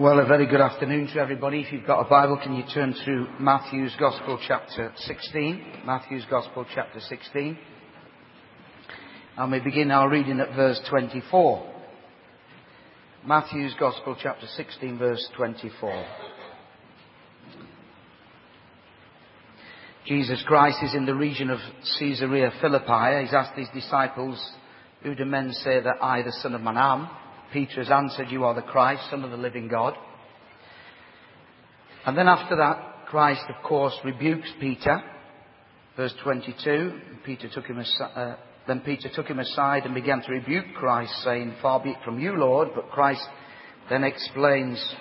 Well, a very good afternoon to everybody. If you've got a Bible, can you turn to Matthew's Gospel, chapter 16? Matthew's Gospel, chapter 16. And we begin our reading at verse 24. Matthew's Gospel, chapter 16, verse 24. Jesus Christ is in the region of Caesarea Philippi. He's asked his disciples, Who do men say that I, the Son of Man, am? Peter has answered, You are the Christ, Son of the living God. And then after that, Christ, of course, rebukes Peter. Verse 22, Peter took him aside, uh, then Peter took him aside and began to rebuke Christ, saying, Far be it from you, Lord. But Christ then explains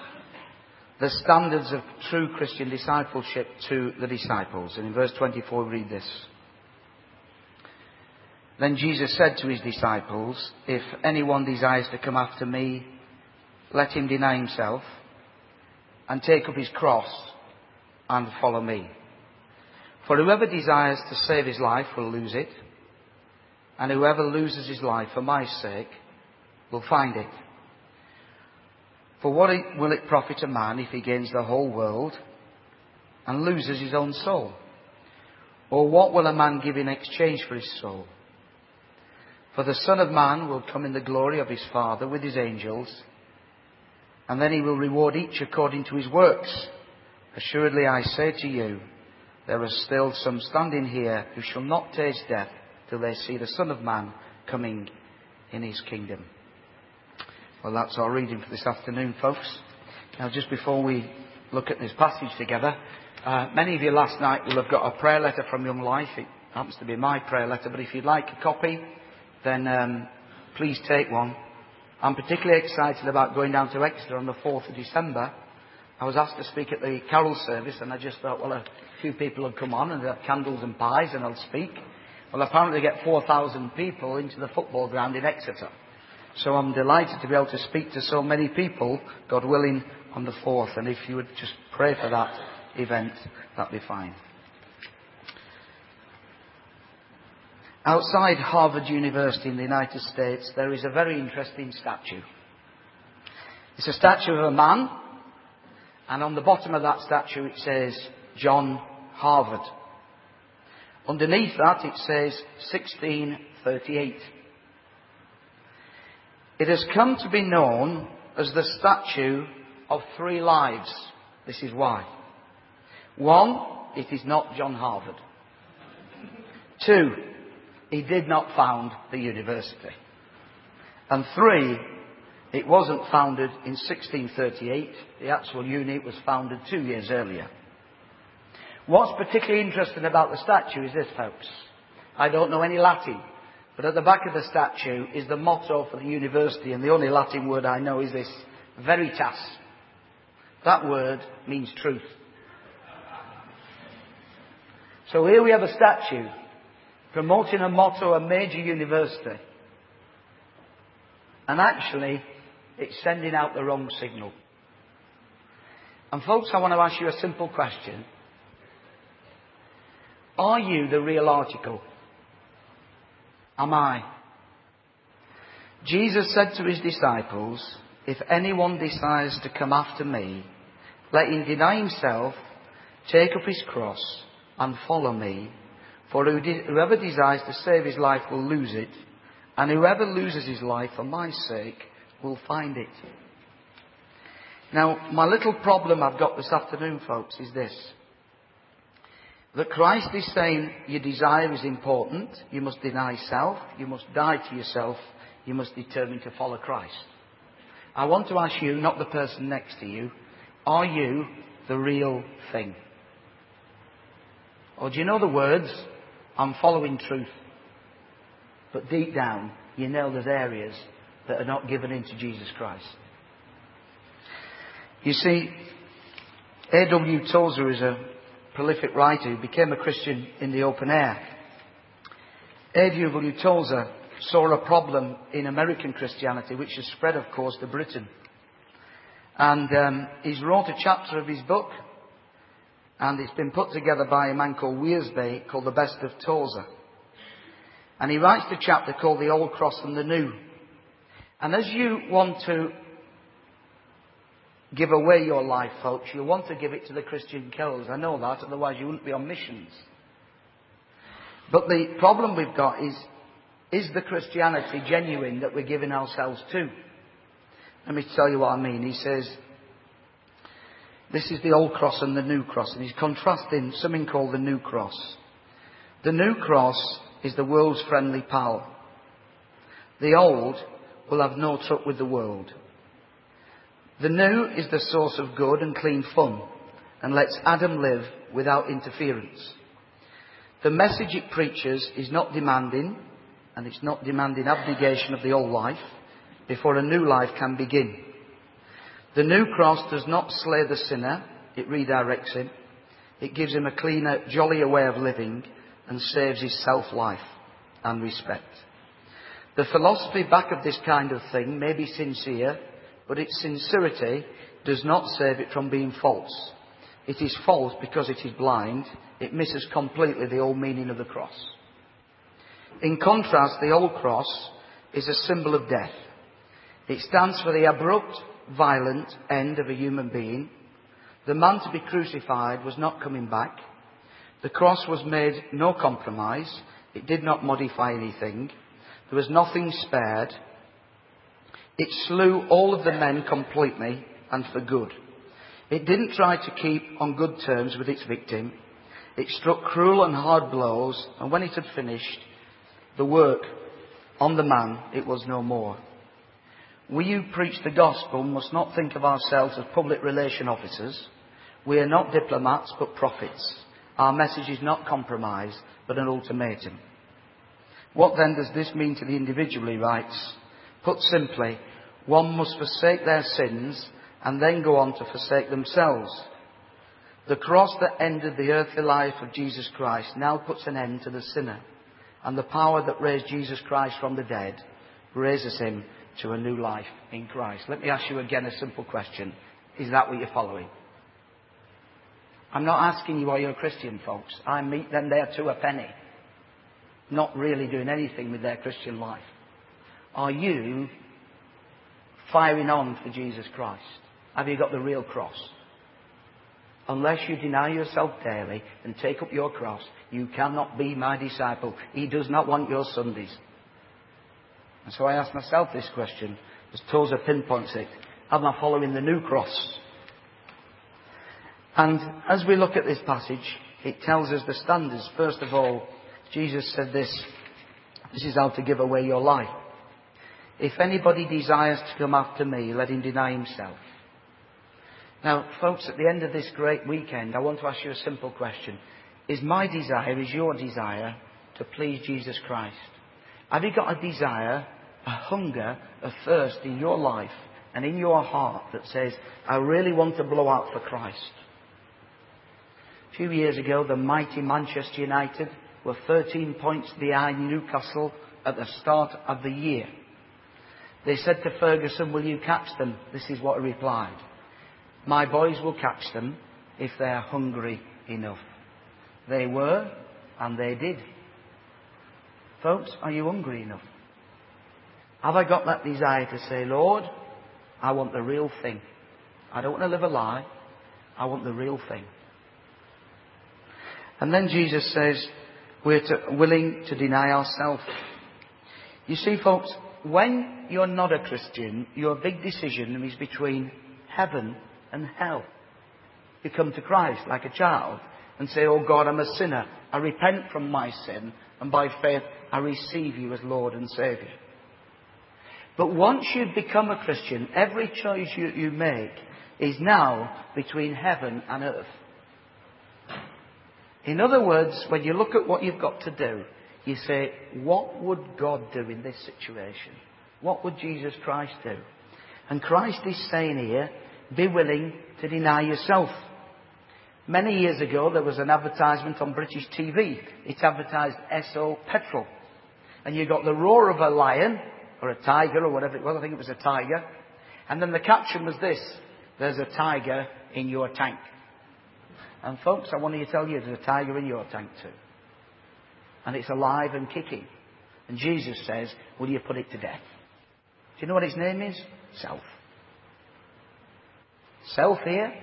the standards of true Christian discipleship to the disciples. And in verse 24, we read this. Then Jesus said to his disciples, If anyone desires to come after me, let him deny himself and take up his cross and follow me. For whoever desires to save his life will lose it, and whoever loses his life for my sake will find it. For what will it profit a man if he gains the whole world and loses his own soul? Or what will a man give in exchange for his soul? For the Son of Man will come in the glory of his Father with his angels, and then he will reward each according to his works. Assuredly I say to you, there are still some standing here who shall not taste death till they see the Son of Man coming in his kingdom. Well, that's our reading for this afternoon, folks. Now, just before we look at this passage together, uh, many of you last night will have got a prayer letter from Young Life. It happens to be my prayer letter, but if you'd like a copy, then um, please take one. I'm particularly excited about going down to Exeter on the 4th of December. I was asked to speak at the carol service, and I just thought, well, a few people will come on and have candles and pies, and I'll speak. Well, apparently, get 4,000 people into the football ground in Exeter. So I'm delighted to be able to speak to so many people, God willing, on the 4th. And if you would just pray for that event, that'd be fine. Outside Harvard University in the United States, there is a very interesting statue. It's a statue of a man, and on the bottom of that statue it says John Harvard. Underneath that it says 1638. It has come to be known as the statue of three lives. This is why. One, it is not John Harvard. Two, he did not found the university. And three, it wasn't founded in 1638. The actual unit was founded two years earlier. What's particularly interesting about the statue is this, folks. I don't know any Latin, but at the back of the statue is the motto for the university, and the only Latin word I know is this, veritas. That word means truth. So here we have a statue promoting a motto a major university. And actually, it's sending out the wrong signal. And folks, I want to ask you a simple question. Are you the real article? Am I? Jesus said to his disciples, If anyone desires to come after me, let him deny himself, take up his cross, and follow me. For whoever desires to save his life will lose it, and whoever loses his life for my sake will find it. Now, my little problem I've got this afternoon, folks, is this. That Christ is saying your desire is important, you must deny self, you must die to yourself, you must determine to follow Christ. I want to ask you, not the person next to you, are you the real thing? Or do you know the words? I'm following truth. But deep down, you know there's areas that are not given into Jesus Christ. You see, A.W. Tozer is a prolific writer who became a Christian in the open air. A.W. Tozer saw a problem in American Christianity, which has spread, of course, to Britain. And um, he's wrote a chapter of his book and it's been put together by a man called Wiersbe called The Best of Tozer. And he writes the chapter called The Old Cross and the New. And as you want to give away your life, folks. You want to give it to the Christian cause. I know that, otherwise you wouldn't be on missions. But the problem we've got is, is the Christianity genuine that we're giving ourselves to? Let me tell you what I mean. He says, this is the old cross and the new cross, and he's contrasting something called the new cross. The new cross is the world's friendly pal. The old will have no truck with the world. The new is the source of good and clean fun and lets Adam live without interference. The message it preaches is not demanding, and it's not demanding abnegation of the old life before a new life can begin. The new cross does not slay the sinner, it redirects him. It gives him a cleaner, jollier way of living and saves his self-life and respect. The philosophy back of this kind of thing may be sincere, but its sincerity does not save it from being false. It is false because it is blind. It misses completely the old meaning of the cross. In contrast, the old cross is a symbol of death. It stands for the abrupt, violent end of a human being. The man to be crucified was not coming back. The cross was made no compromise. It did not modify anything. There was nothing spared. It slew all of the men completely and for good. It didn't try to keep on good terms with its victim. It struck cruel and hard blows, and when it had finished the work on the man, it was no more. We who preach the gospel must not think of ourselves as public relation officers. We are not diplomats, but prophets. Our message is not compromise, but an ultimatum. What then does this mean to the individual, he writes? Put simply, one must forsake their sins and then go on to forsake themselves. The cross that ended the earthly life of Jesus Christ now puts an end to the sinner. And the power that raised Jesus Christ from the dead raises him to a new life in Christ. Let me ask you again a simple question. Is that what you're following? I'm not asking you are you a Christian, folks. I meet them there to a penny. Not really doing anything with their Christian life. Are you firing on for Jesus Christ? Have you got the real cross? Unless you deny yourself daily and take up your cross, you cannot be my disciple. He does not want your Sundays. And so I ask myself this question, as Tozer pinpoints it. Am I following the new cross? And as we look at this passage, it tells us the standards. First of all, Jesus said this, this is how to give away your life. If anybody desires to come after me, let him deny himself. Now, folks, at the end of this great weekend, I want to ask you a simple question. Is my desire, is your desire to please Jesus Christ? Have you got a desire, a hunger, a thirst in your life and in your heart that says, I really want to blow out for Christ? A few years ago, the mighty Manchester United were 13 points behind Newcastle at the start of the year. They said to Ferguson, Will you catch them? This is what he replied. My boys will catch them if they are hungry enough. They were, and they did. Folks, are you hungry enough? Have I got that desire to say, Lord, I want the real thing. I don't want to live a lie. I want the real thing. And then Jesus says, we're to, willing to deny ourselves. You see, folks, when you're not a Christian, your big decision is between heaven and hell. You come to Christ like a child and say, Oh God, I'm a sinner. I repent from my sin, and by faith I receive you as Lord and Saviour. But once you've become a Christian, every choice you, you make is now between heaven and earth. In other words, when you look at what you've got to do, you say, what would God do in this situation? What would Jesus Christ do? And Christ is saying here, be willing to deny yourself. Many years ago, there was an advertisement on British TV. It advertised Esso petrol. And you got the roar of a lion, or a tiger, or whatever it was. I think it was a tiger. And then the caption was this, there's a tiger in your tank. And folks, I want to tell you there's a tiger in your tank too. And it's alive and kicking. And Jesus says, will you put it to death? Do you know what his name is? Self. Self here,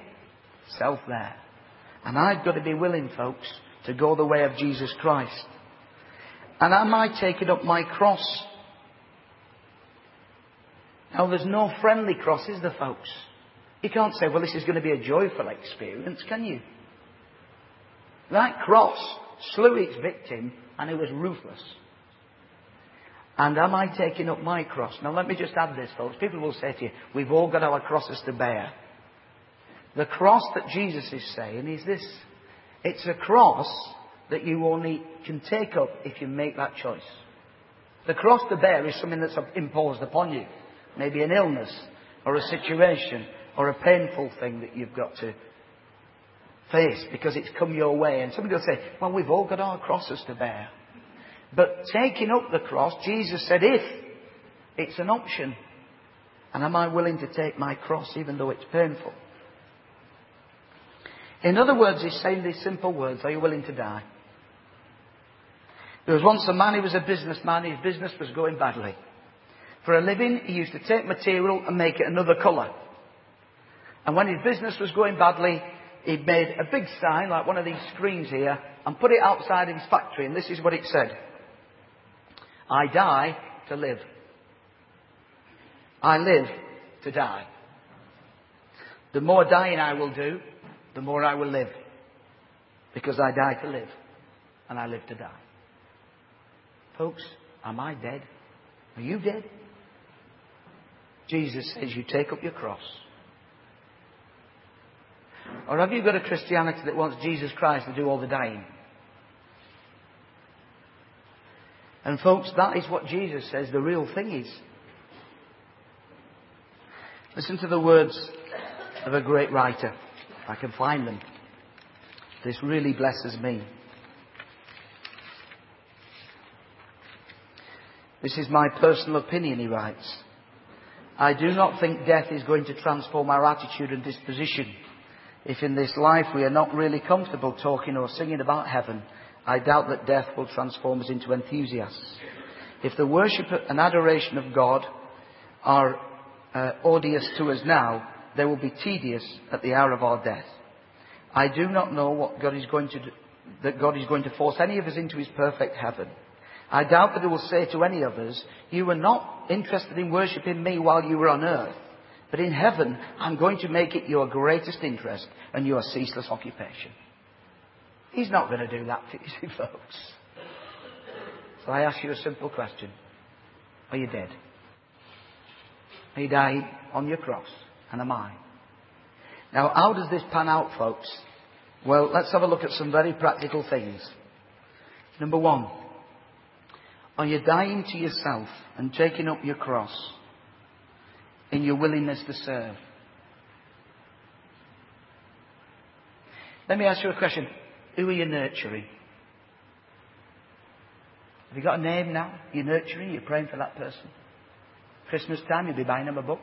self there. And I've got to be willing, folks, to go the way of Jesus Christ. And I taking up my cross? Now, there's no friendly cross, is there, folks? You can't say, well, this is going to be a joyful experience, can you? That cross slew its victim and it was ruthless. And am I taking up my cross? Now let me just add this, folks. People will say to you, we've all got our crosses to bear. The cross that Jesus is saying is this. It's a cross that you only can take up if you make that choice. The cross to bear is something that's imposed upon you. Maybe an illness, or a situation, or a painful thing that you've got to face because it's come your way. And somebody will say, well, we've all got our crosses to bear. But taking up the cross, Jesus said, if it's an option, and am I willing to take my cross even though it's painful? In other words, he's saying these simple words, are you willing to die? There was once a man, he was a businessman, his business was going badly. For a living, he used to take material and make it another colour. And when his business was going badly, he made a big sign, like one of these screens here, and put it outside his factory, and this is what it said. I die to live. I live to die. The more dying I will do, the more I will live. Because I die to live, and I live to die. Folks, am I dead? Are you dead? Jesus says you take up your cross or have you got a Christianity that wants Jesus Christ to do all the dying? And folks, that is what Jesus says the real thing is. Listen to the words of a great writer. If I can find them. This really blesses me. This is my personal opinion, he writes. I do not think death is going to transform our attitude and disposition if in this life we are not really comfortable talking or singing about heaven, I doubt that death will transform us into enthusiasts. If the worship and adoration of God are uh, odious to us now, they will be tedious at the hour of our death. I do not know what God is going to do, that God is going to force any of us into his perfect heaven. I doubt that he will say to any of us, you were not interested in worshipping me while you were on earth. But in heaven, I'm going to make it your greatest interest and your ceaseless occupation. He's not going to do that to you, folks. So I ask you a simple question. Are you dead? You dying on your cross? And am I? Now, how does this pan out, folks? Well, let's have a look at some very practical things. Number one, are you dying to yourself and taking up your cross? in your willingness to serve. Let me ask you a question. Who are you nurturing? Have you got a name now? You're nurturing, you're praying for that person. Christmas time, you'll be buying them a book.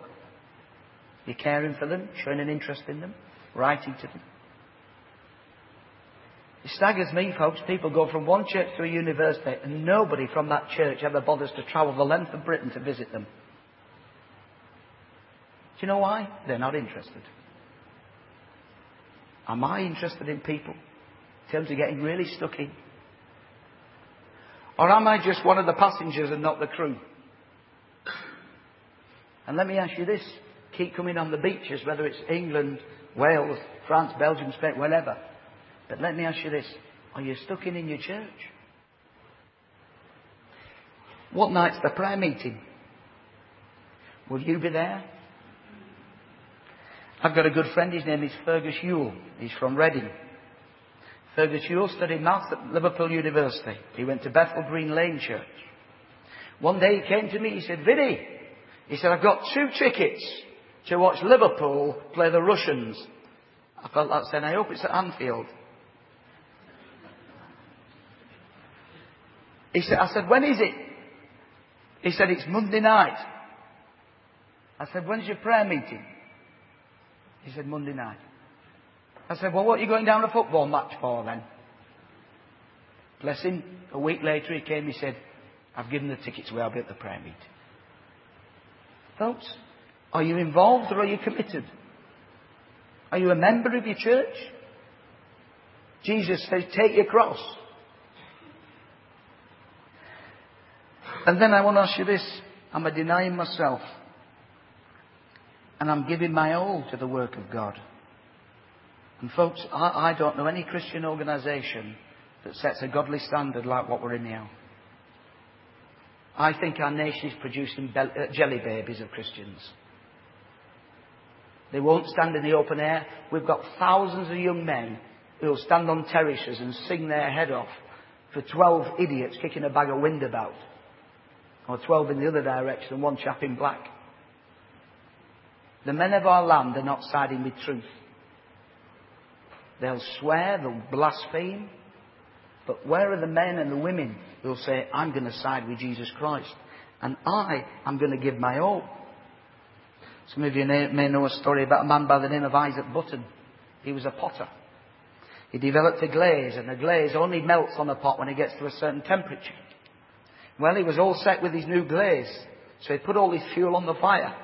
You're caring for them, showing an interest in them, writing to them. It staggers me, folks. People go from one church to a university and nobody from that church ever bothers to travel the length of Britain to visit them. Do you know why? They're not interested. Am I interested in people? In terms of getting really stuck in? Or am I just one of the passengers and not the crew? And let me ask you this. Keep coming on the beaches, whether it's England, Wales, France, Belgium, Spain, wherever. But let me ask you this. Are you stuck in in your church? What night's the prayer meeting? Will you be there? I've got a good friend, his name is Fergus Yule. He's from Reading. Fergus Yule studied maths at Liverpool University. He went to Bethel Green Lane Church. One day he came to me, he said, Vinny, he said, I've got two tickets to watch Liverpool play the Russians. I felt like saying, I hope it's at Anfield. He said, I said, when is it? He said, it's Monday night. I said, when's your prayer meeting? He said, Monday night. I said, well, what are you going down a football match for then? Bless him. A week later he came, he said, I've given the tickets away, I'll be at the prayer meeting. Folks, are you involved or are you committed? Are you a member of your church? Jesus says, take your cross. And then I want to ask you this. I'm denying myself? And I'm giving my all to the work of God. And folks, I, I don't know any Christian organisation that sets a godly standard like what we're in now. I think our nation is producing uh, jelly babies of Christians. They won't stand in the open air. We've got thousands of young men who'll stand on terraces and sing their head off for 12 idiots kicking a bag of wind about. Or 12 in the other direction and one chap in black. The men of our land are not siding with truth. They'll swear, they'll blaspheme. But where are the men and the women who'll say, I'm going to side with Jesus Christ? And I am going to give my all. Some of you may know a story about a man by the name of Isaac Button. He was a potter. He developed a glaze, and the glaze only melts on a pot when it gets to a certain temperature. Well, he was all set with his new glaze, so he put all his fuel on the fire.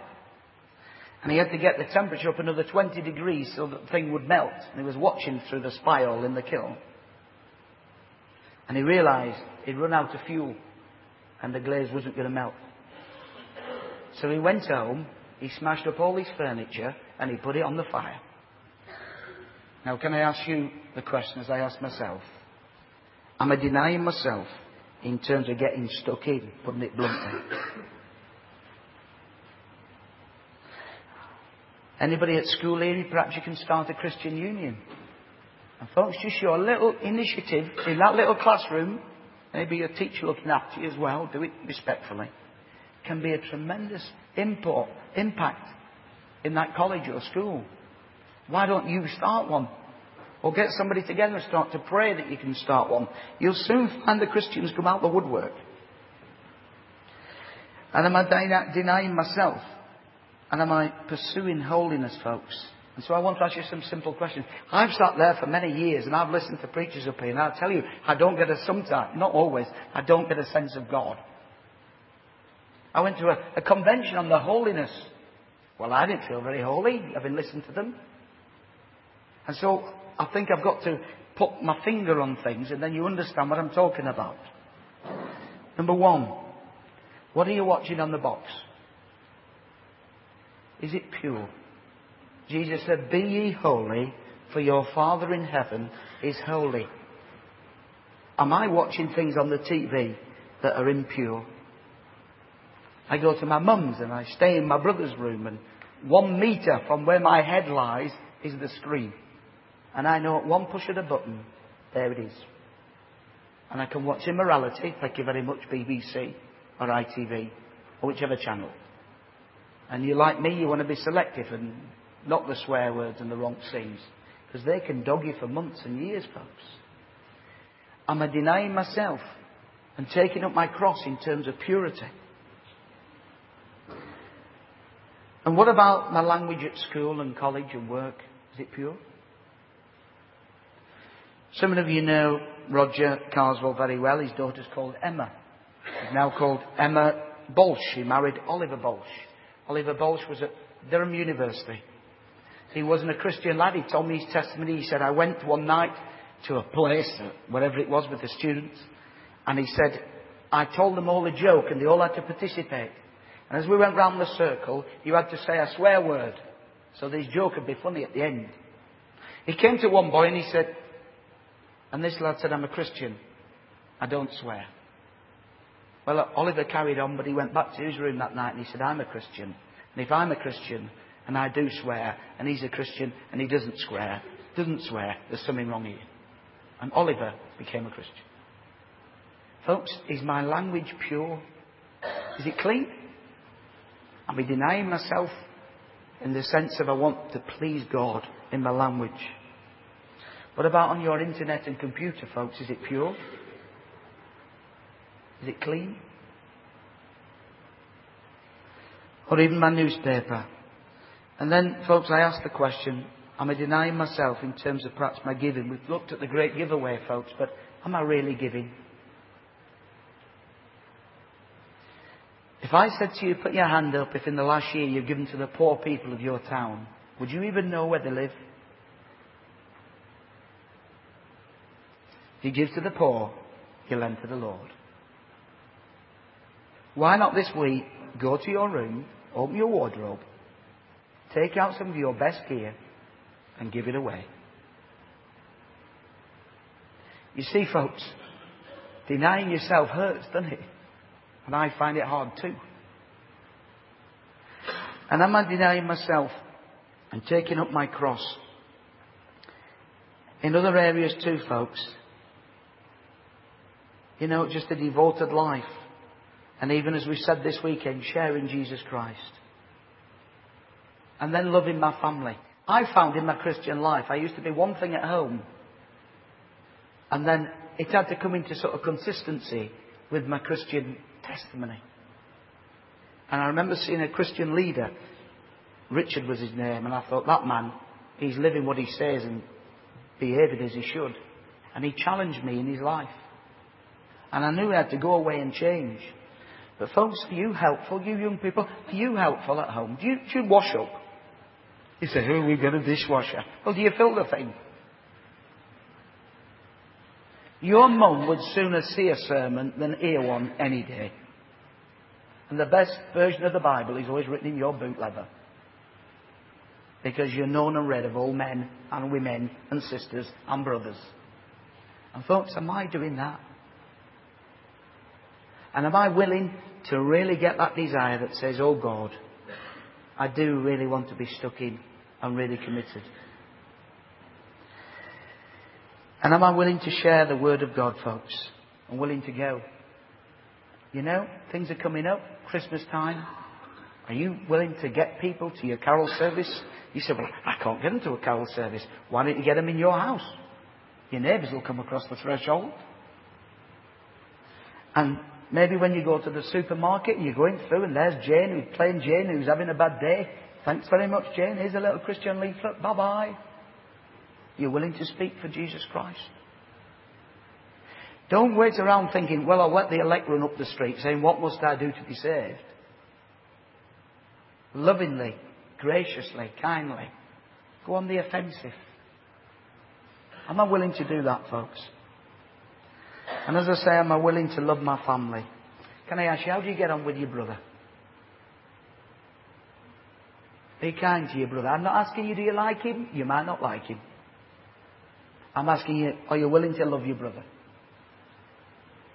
And he had to get the temperature up another 20 degrees so that the thing would melt. And he was watching through the spy hole in the kiln. And he realized he'd run out of fuel and the glaze wasn't going to melt. So he went home, he smashed up all his furniture and he put it on the fire. Now, can I ask you the question as I ask myself? Am I denying myself in terms of getting stuck in, putting it bluntly? Anybody at school here, perhaps you can start a Christian union. And folks, just your little initiative in that little classroom, maybe your teacher looking after you as well, do it respectfully, can be a tremendous import, impact in that college or school. Why don't you start one? Or get somebody together and start to pray that you can start one. You'll soon find the Christians come out the woodwork. And am I denying myself? And am I pursuing holiness, folks? And so I want to ask you some simple questions. I've sat there for many years and I've listened to preachers up here and I'll tell you, I don't get a sometimes, not always, I don't get a sense of God. I went to a, a convention on the holiness. Well, I didn't feel very holy, having listened to them. And so I think I've got to put my finger on things and then you understand what I'm talking about. Number one, what are you watching on the box? Is it pure? Jesus said, Be ye holy, for your Father in heaven is holy. Am I watching things on the TV that are impure? I go to my mum's and I stay in my brother's room, and one metre from where my head lies is the screen. And I know at one push of a button, there it is. And I can watch immorality, thank you very much, BBC or ITV, or whichever channel. And you like me, you want to be selective and not the swear words and the wrong scenes. Because they can dog you for months and years, folks. Am I denying myself and taking up my cross in terms of purity? And what about my language at school and college and work? Is it pure? Some of you know Roger Carswell very well. His daughter's called Emma. She's now called Emma Bolsh. She married Oliver Bolsh. Oliver Bolsh was at Durham University. He wasn't a Christian lad. He told me his testimony. He said, I went one night to a place, uh, wherever it was, with the students, and he said, I told them all a joke and they all had to participate. And as we went round the circle, you had to say a swear word. So this joke would be funny at the end. He came to one boy and he said, and this lad said, I'm a Christian. I don't swear. Well, Oliver carried on, but he went back to his room that night and he said, I'm a Christian. And if I'm a Christian and I do swear, and he's a Christian and he doesn't swear, doesn't swear, there's something wrong here. And Oliver became a Christian. Folks, is my language pure? Is it clean? Am I denying myself in the sense of I want to please God in my language? What about on your internet and computer, folks? Is it pure? Is it clean? Or even my newspaper. And then, folks, I ask the question, am I denying myself in terms of perhaps my giving? We've looked at the great giveaway, folks, but am I really giving? If I said to you, put your hand up if in the last year you've given to the poor people of your town, would you even know where they live? You give to the poor, you lend to the Lord. Why not this week go to your room, open your wardrobe, take out some of your best gear, and give it away? You see, folks, denying yourself hurts, doesn't it? And I find it hard too. And am I denying myself and taking up my cross? In other areas too, folks. You know, just a devoted life. And even as we said this weekend, sharing Jesus Christ. And then loving my family. I found in my Christian life, I used to be one thing at home. And then it had to come into sort of consistency with my Christian testimony. And I remember seeing a Christian leader, Richard was his name, and I thought, that man, he's living what he says and behaving as he should. And he challenged me in his life. And I knew I had to go away and change. But folks, are you helpful, you young people? Are you helpful at home? Do you, do you wash up? You say, oh, we've got a dishwasher. Well, do you fill the thing? Your mum would sooner see a sermon than hear one any day. And the best version of the Bible is always written in your boot leather. Because you're known and read of all men and women and sisters and brothers. And folks, am I doing that? And am I willing to really get that desire that says, oh God, I do really want to be stuck in and really committed? And am I willing to share the Word of God, folks? I'm willing to go. You know, things are coming up. Christmas time. Are you willing to get people to your carol service? You say, well, I can't get them to a carol service. Why don't you get them in your house? Your neighbours will come across the threshold. And maybe when you go to the supermarket, you're going through and there's Jane, who's playing Jane, who's having a bad day. Thanks very much, Jane. Here's a little Christian leaflet. Bye bye. You're willing to speak for Jesus Christ. Don't wait around thinking, well, I'll let the elect run up the street saying, what must I do to be saved? Lovingly, graciously, kindly. Go on the offensive. Am I willing to do that, folks? And as I say, am I willing to love my family? Can I ask you, how do you get on with your brother? Be kind to your brother. I'm not asking you, do you like him? You might not like him. I'm asking you, are you willing to love your brother?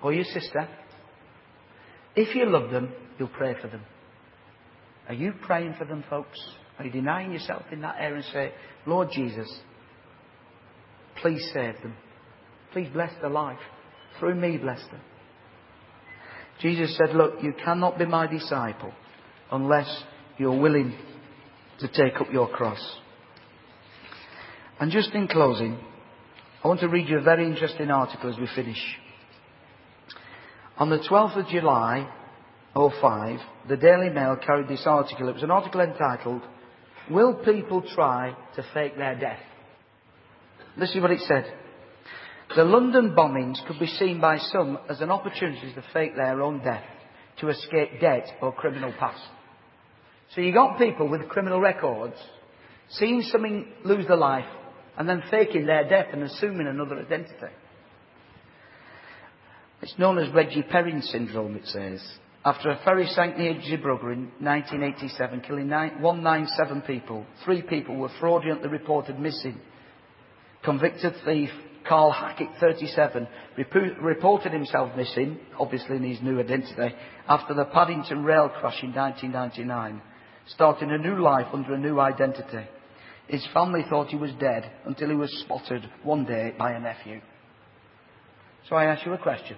Or your sister? If you love them, you'll pray for them. Are you praying for them, folks? Are you denying yourself in that area and say, Lord Jesus, please save them. Please bless their life. Through me, bless them. Jesus said, Look, you cannot be my disciple unless you're willing to take up your cross. And just in closing, I want to read you a very interesting article as we finish. On the 12th of July, 05, the Daily Mail carried this article. It was an article entitled, Will People Try to Fake Their Death? This is what it said. The London bombings could be seen by some as an opportunity to fake their own death, to escape debt or criminal past. So you got people with criminal records seeing something lose their life and then faking their death and assuming another identity. It's known as Reggie Perrin syndrome, it says. After a ferry sank near Zeebrugge in 1987, killing 197 people, three people were fraudulently reported missing. Convicted thief Carl Hackett, 37, reported himself missing, obviously in his new identity, after the Paddington rail crash in 1999, starting a new life under a new identity. His family thought he was dead until he was spotted one day by a nephew. So I ask you a question.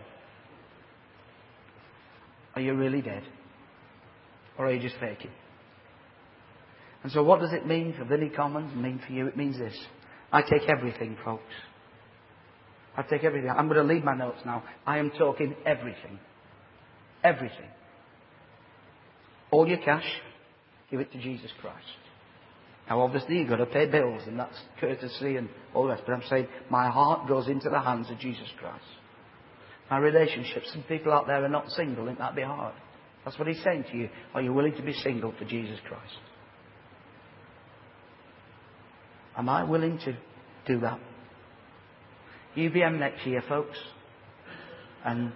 Are you really dead? Or are you just faking? And so what does it mean for Vinnie Commons mean for you? It means this. I take everything, folks. I take everything. I'm going to leave my notes now. I am talking everything. Everything. All your cash, give it to Jesus Christ. Now, obviously, you've got to pay bills, and that's courtesy and all the rest. But I'm saying my heart goes into the hands of Jesus Christ. My relationships, some people out there are not single, it might be hard. That's what he's saying to you. Are you willing to be single for Jesus Christ? Am I willing to do that? UBM next year, folks. And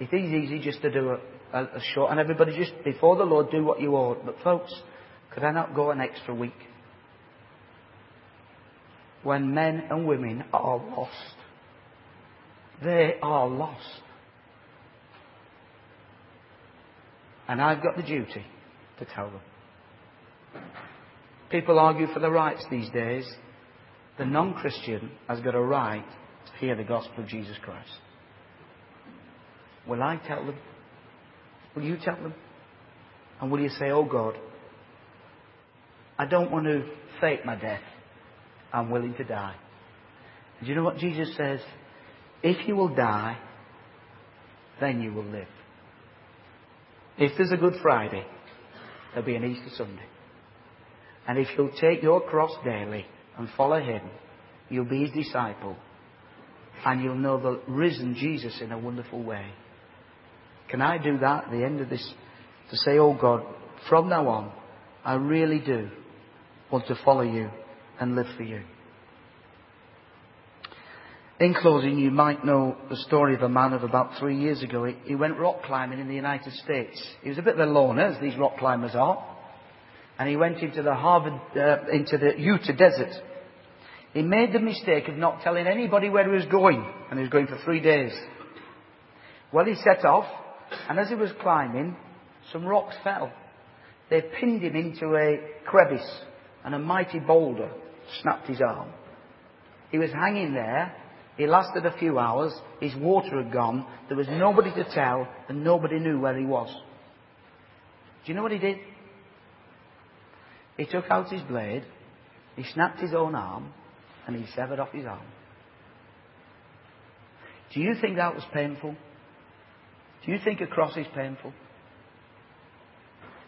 it is easy just to do a, a, a short, and everybody just, before the Lord, do what you ought. But folks, could I not go an extra week? When men and women are lost. They are lost. And I've got the duty to tell them. People argue for the rights these days. The non Christian has got a right hear the gospel of Jesus Christ. Will I tell them? Will you tell them? And will you say, Oh God, I don't want to fake my death. I'm willing to die. Do you know what Jesus says? If you will die, then you will live. If there's a Good Friday, there'll be an Easter Sunday. And if you'll take your cross daily and follow Him, you'll be His disciple. And you'll know the risen Jesus in a wonderful way. Can I do that at the end of this? To say, oh God, from now on, I really do want to follow you and live for you. In closing, you might know the story of a man of about three years ago. He, he went rock climbing in the United States. He was a bit of a loner, as these rock climbers are. And he went into the Harvard, uh, into the Utah desert. He made the mistake of not telling anybody where he was going, and he was going for three days. Well, he set off, and as he was climbing, some rocks fell. They pinned him into a crevice, and a mighty boulder snapped his arm. He was hanging there, he lasted a few hours. His water had gone. There was nobody to tell, and nobody knew where he was. Do you know what he did? He took out his blade, he snapped his own arm, and he severed off his arm. Do you think that was painful? Do you think a cross is painful?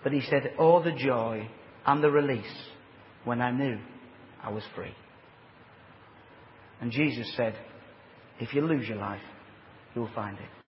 But he said, Oh, the joy and the release when I knew I was free. And Jesus said, if you lose your life, you'll find it.